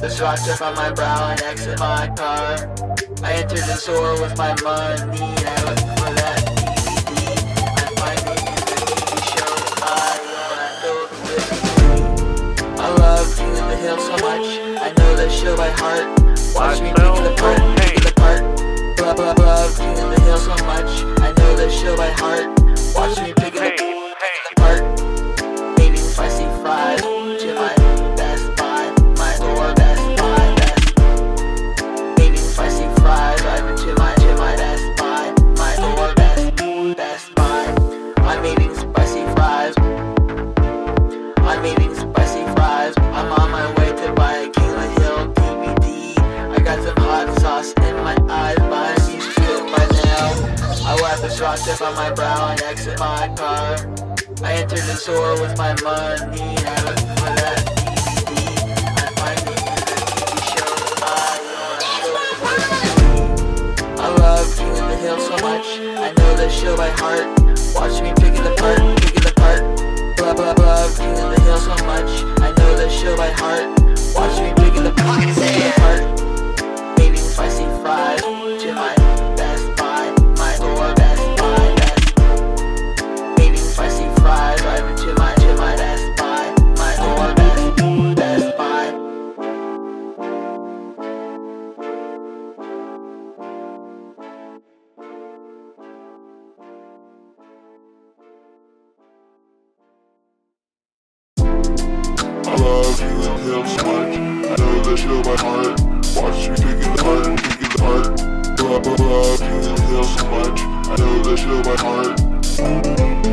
this rock up on my brow and exit my car. I entered the store with my money and I looked for that DVD. I find it in the TV show I filled with me. I love King of the Hill so much. I know that show by heart. Watch me pick it apart, wipe the rock tip on my brow and exit my car. I entered the store with my money I for that DVD. I find it the TV show. I I love King of the Hill so much. I know the show by heart. Watch me pick it apart. You him so much. I know that show my heart. Watch me pick it apart, pick it apart. Love, love you in him so much. I know that show my heart.